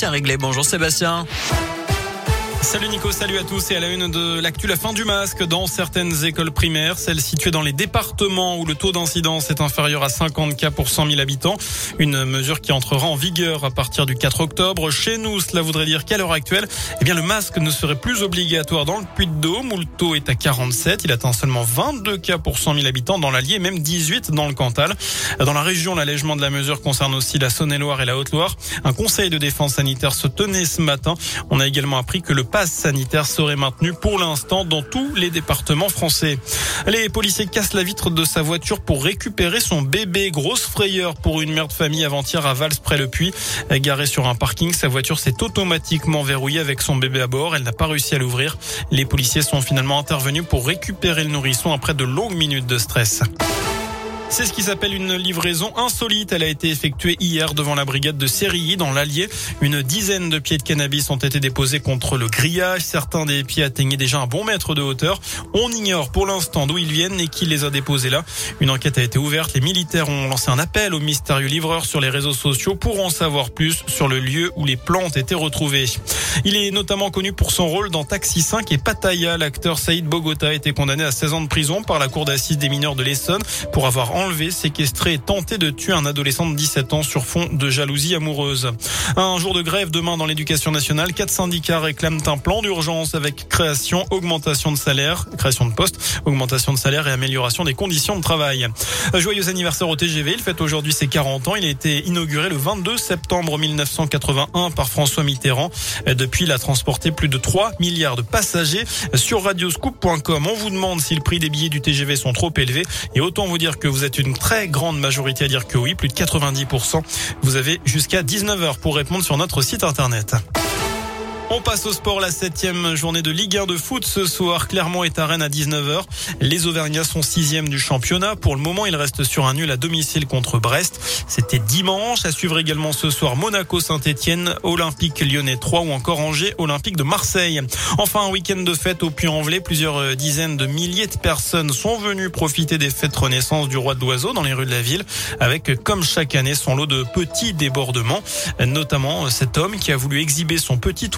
Tiens réglé, bonjour Sébastien. Salut Nico, salut à tous et à la une de l'actu, la fin du masque dans certaines écoles primaires, celles situées dans les départements où le taux d'incidence est inférieur à 50 cas pour 100 000 habitants. Une mesure qui entrera en vigueur à partir du 4 octobre. Chez nous, cela voudrait dire qu'à l'heure actuelle, eh bien, le masque ne serait plus obligatoire dans le Puy-de-Dôme où le taux est à 47. Il atteint seulement 22 cas pour 100 000 habitants dans l'Allier même 18 dans le Cantal. Dans la région, l'allègement de la mesure concerne aussi la Saône-et-Loire et la Haute-Loire. Un conseil de défense sanitaire se tenait ce matin. On a également appris que le passe sanitaire serait maintenu pour l'instant dans tous les départements français. Les policiers cassent la vitre de sa voiture pour récupérer son bébé. Grosse frayeur pour une mère de famille avant-hier à Vals près le Puy. Garée sur un parking, sa voiture s'est automatiquement verrouillée avec son bébé à bord. Elle n'a pas réussi à l'ouvrir. Les policiers sont finalement intervenus pour récupérer le nourrisson après de longues minutes de stress. C'est ce qui s'appelle une livraison insolite. Elle a été effectuée hier devant la brigade de Sérilly dans l'Allier. Une dizaine de pieds de cannabis ont été déposés contre le grillage. Certains des pieds atteignaient déjà un bon mètre de hauteur. On ignore pour l'instant d'où ils viennent et qui les a déposés là. Une enquête a été ouverte. Les militaires ont lancé un appel aux mystérieux livreurs sur les réseaux sociaux pour en savoir plus sur le lieu où les plantes étaient retrouvées. Il est notamment connu pour son rôle dans Taxi 5 et Pattaya. L'acteur Saïd Bogota a été condamné à 16 ans de prison par la cour d'assises des mineurs de l'Essonne pour avoir enlevé, séquestré et tenté de tuer un adolescent de 17 ans sur fond de jalousie amoureuse. Un jour de grève demain dans l'éducation nationale. Quatre syndicats réclament un plan d'urgence avec création, augmentation de salaire, création de postes, augmentation de salaire et amélioration des conditions de travail. Joyeux anniversaire au TGV. Il fête aujourd'hui ses 40 ans. Il a été inauguré le 22 septembre 1981 par François Mitterrand. Depuis, il a transporté plus de 3 milliards de passagers. Sur radioscoop.com, on vous demande si le prix des billets du TGV sont trop élevés. Et autant vous dire que vous êtes une très grande majorité à dire que oui, plus de 90%. Vous avez jusqu'à 19h pour répondre sur notre site internet. On passe au sport, la septième journée de Ligue 1 de foot ce soir. Clermont est à Rennes à 19h. Les Auvergnats sont sixième du championnat. Pour le moment, ils restent sur un nul à domicile contre Brest. C'était dimanche. À suivre également ce soir Monaco Saint-Etienne, Olympique Lyonnais 3 ou encore Angers Olympique de Marseille. Enfin, un week-end de fête au Puy-en-Velay. Plusieurs dizaines de milliers de personnes sont venues profiter des fêtes renaissance du roi de l'oiseau dans les rues de la ville avec, comme chaque année, son lot de petits débordements. Notamment cet homme qui a voulu exhiber son petit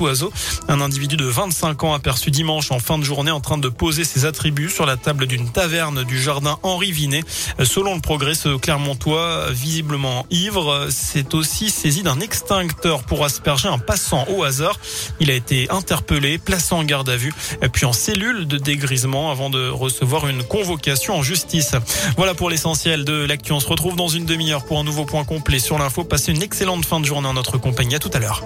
un individu de 25 ans aperçu dimanche en fin de journée en train de poser ses attributs sur la table d'une taverne du jardin Henri Vinet. Selon le progrès, ce Clermontois, visiblement ivre, s'est aussi saisi d'un extincteur pour asperger un passant au hasard. Il a été interpellé, placé en garde à vue, puis en cellule de dégrisement avant de recevoir une convocation en justice. Voilà pour l'essentiel de l'actu. On se retrouve dans une demi-heure pour un nouveau point complet sur l'info. Passez une excellente fin de journée en notre compagnie. À tout à l'heure.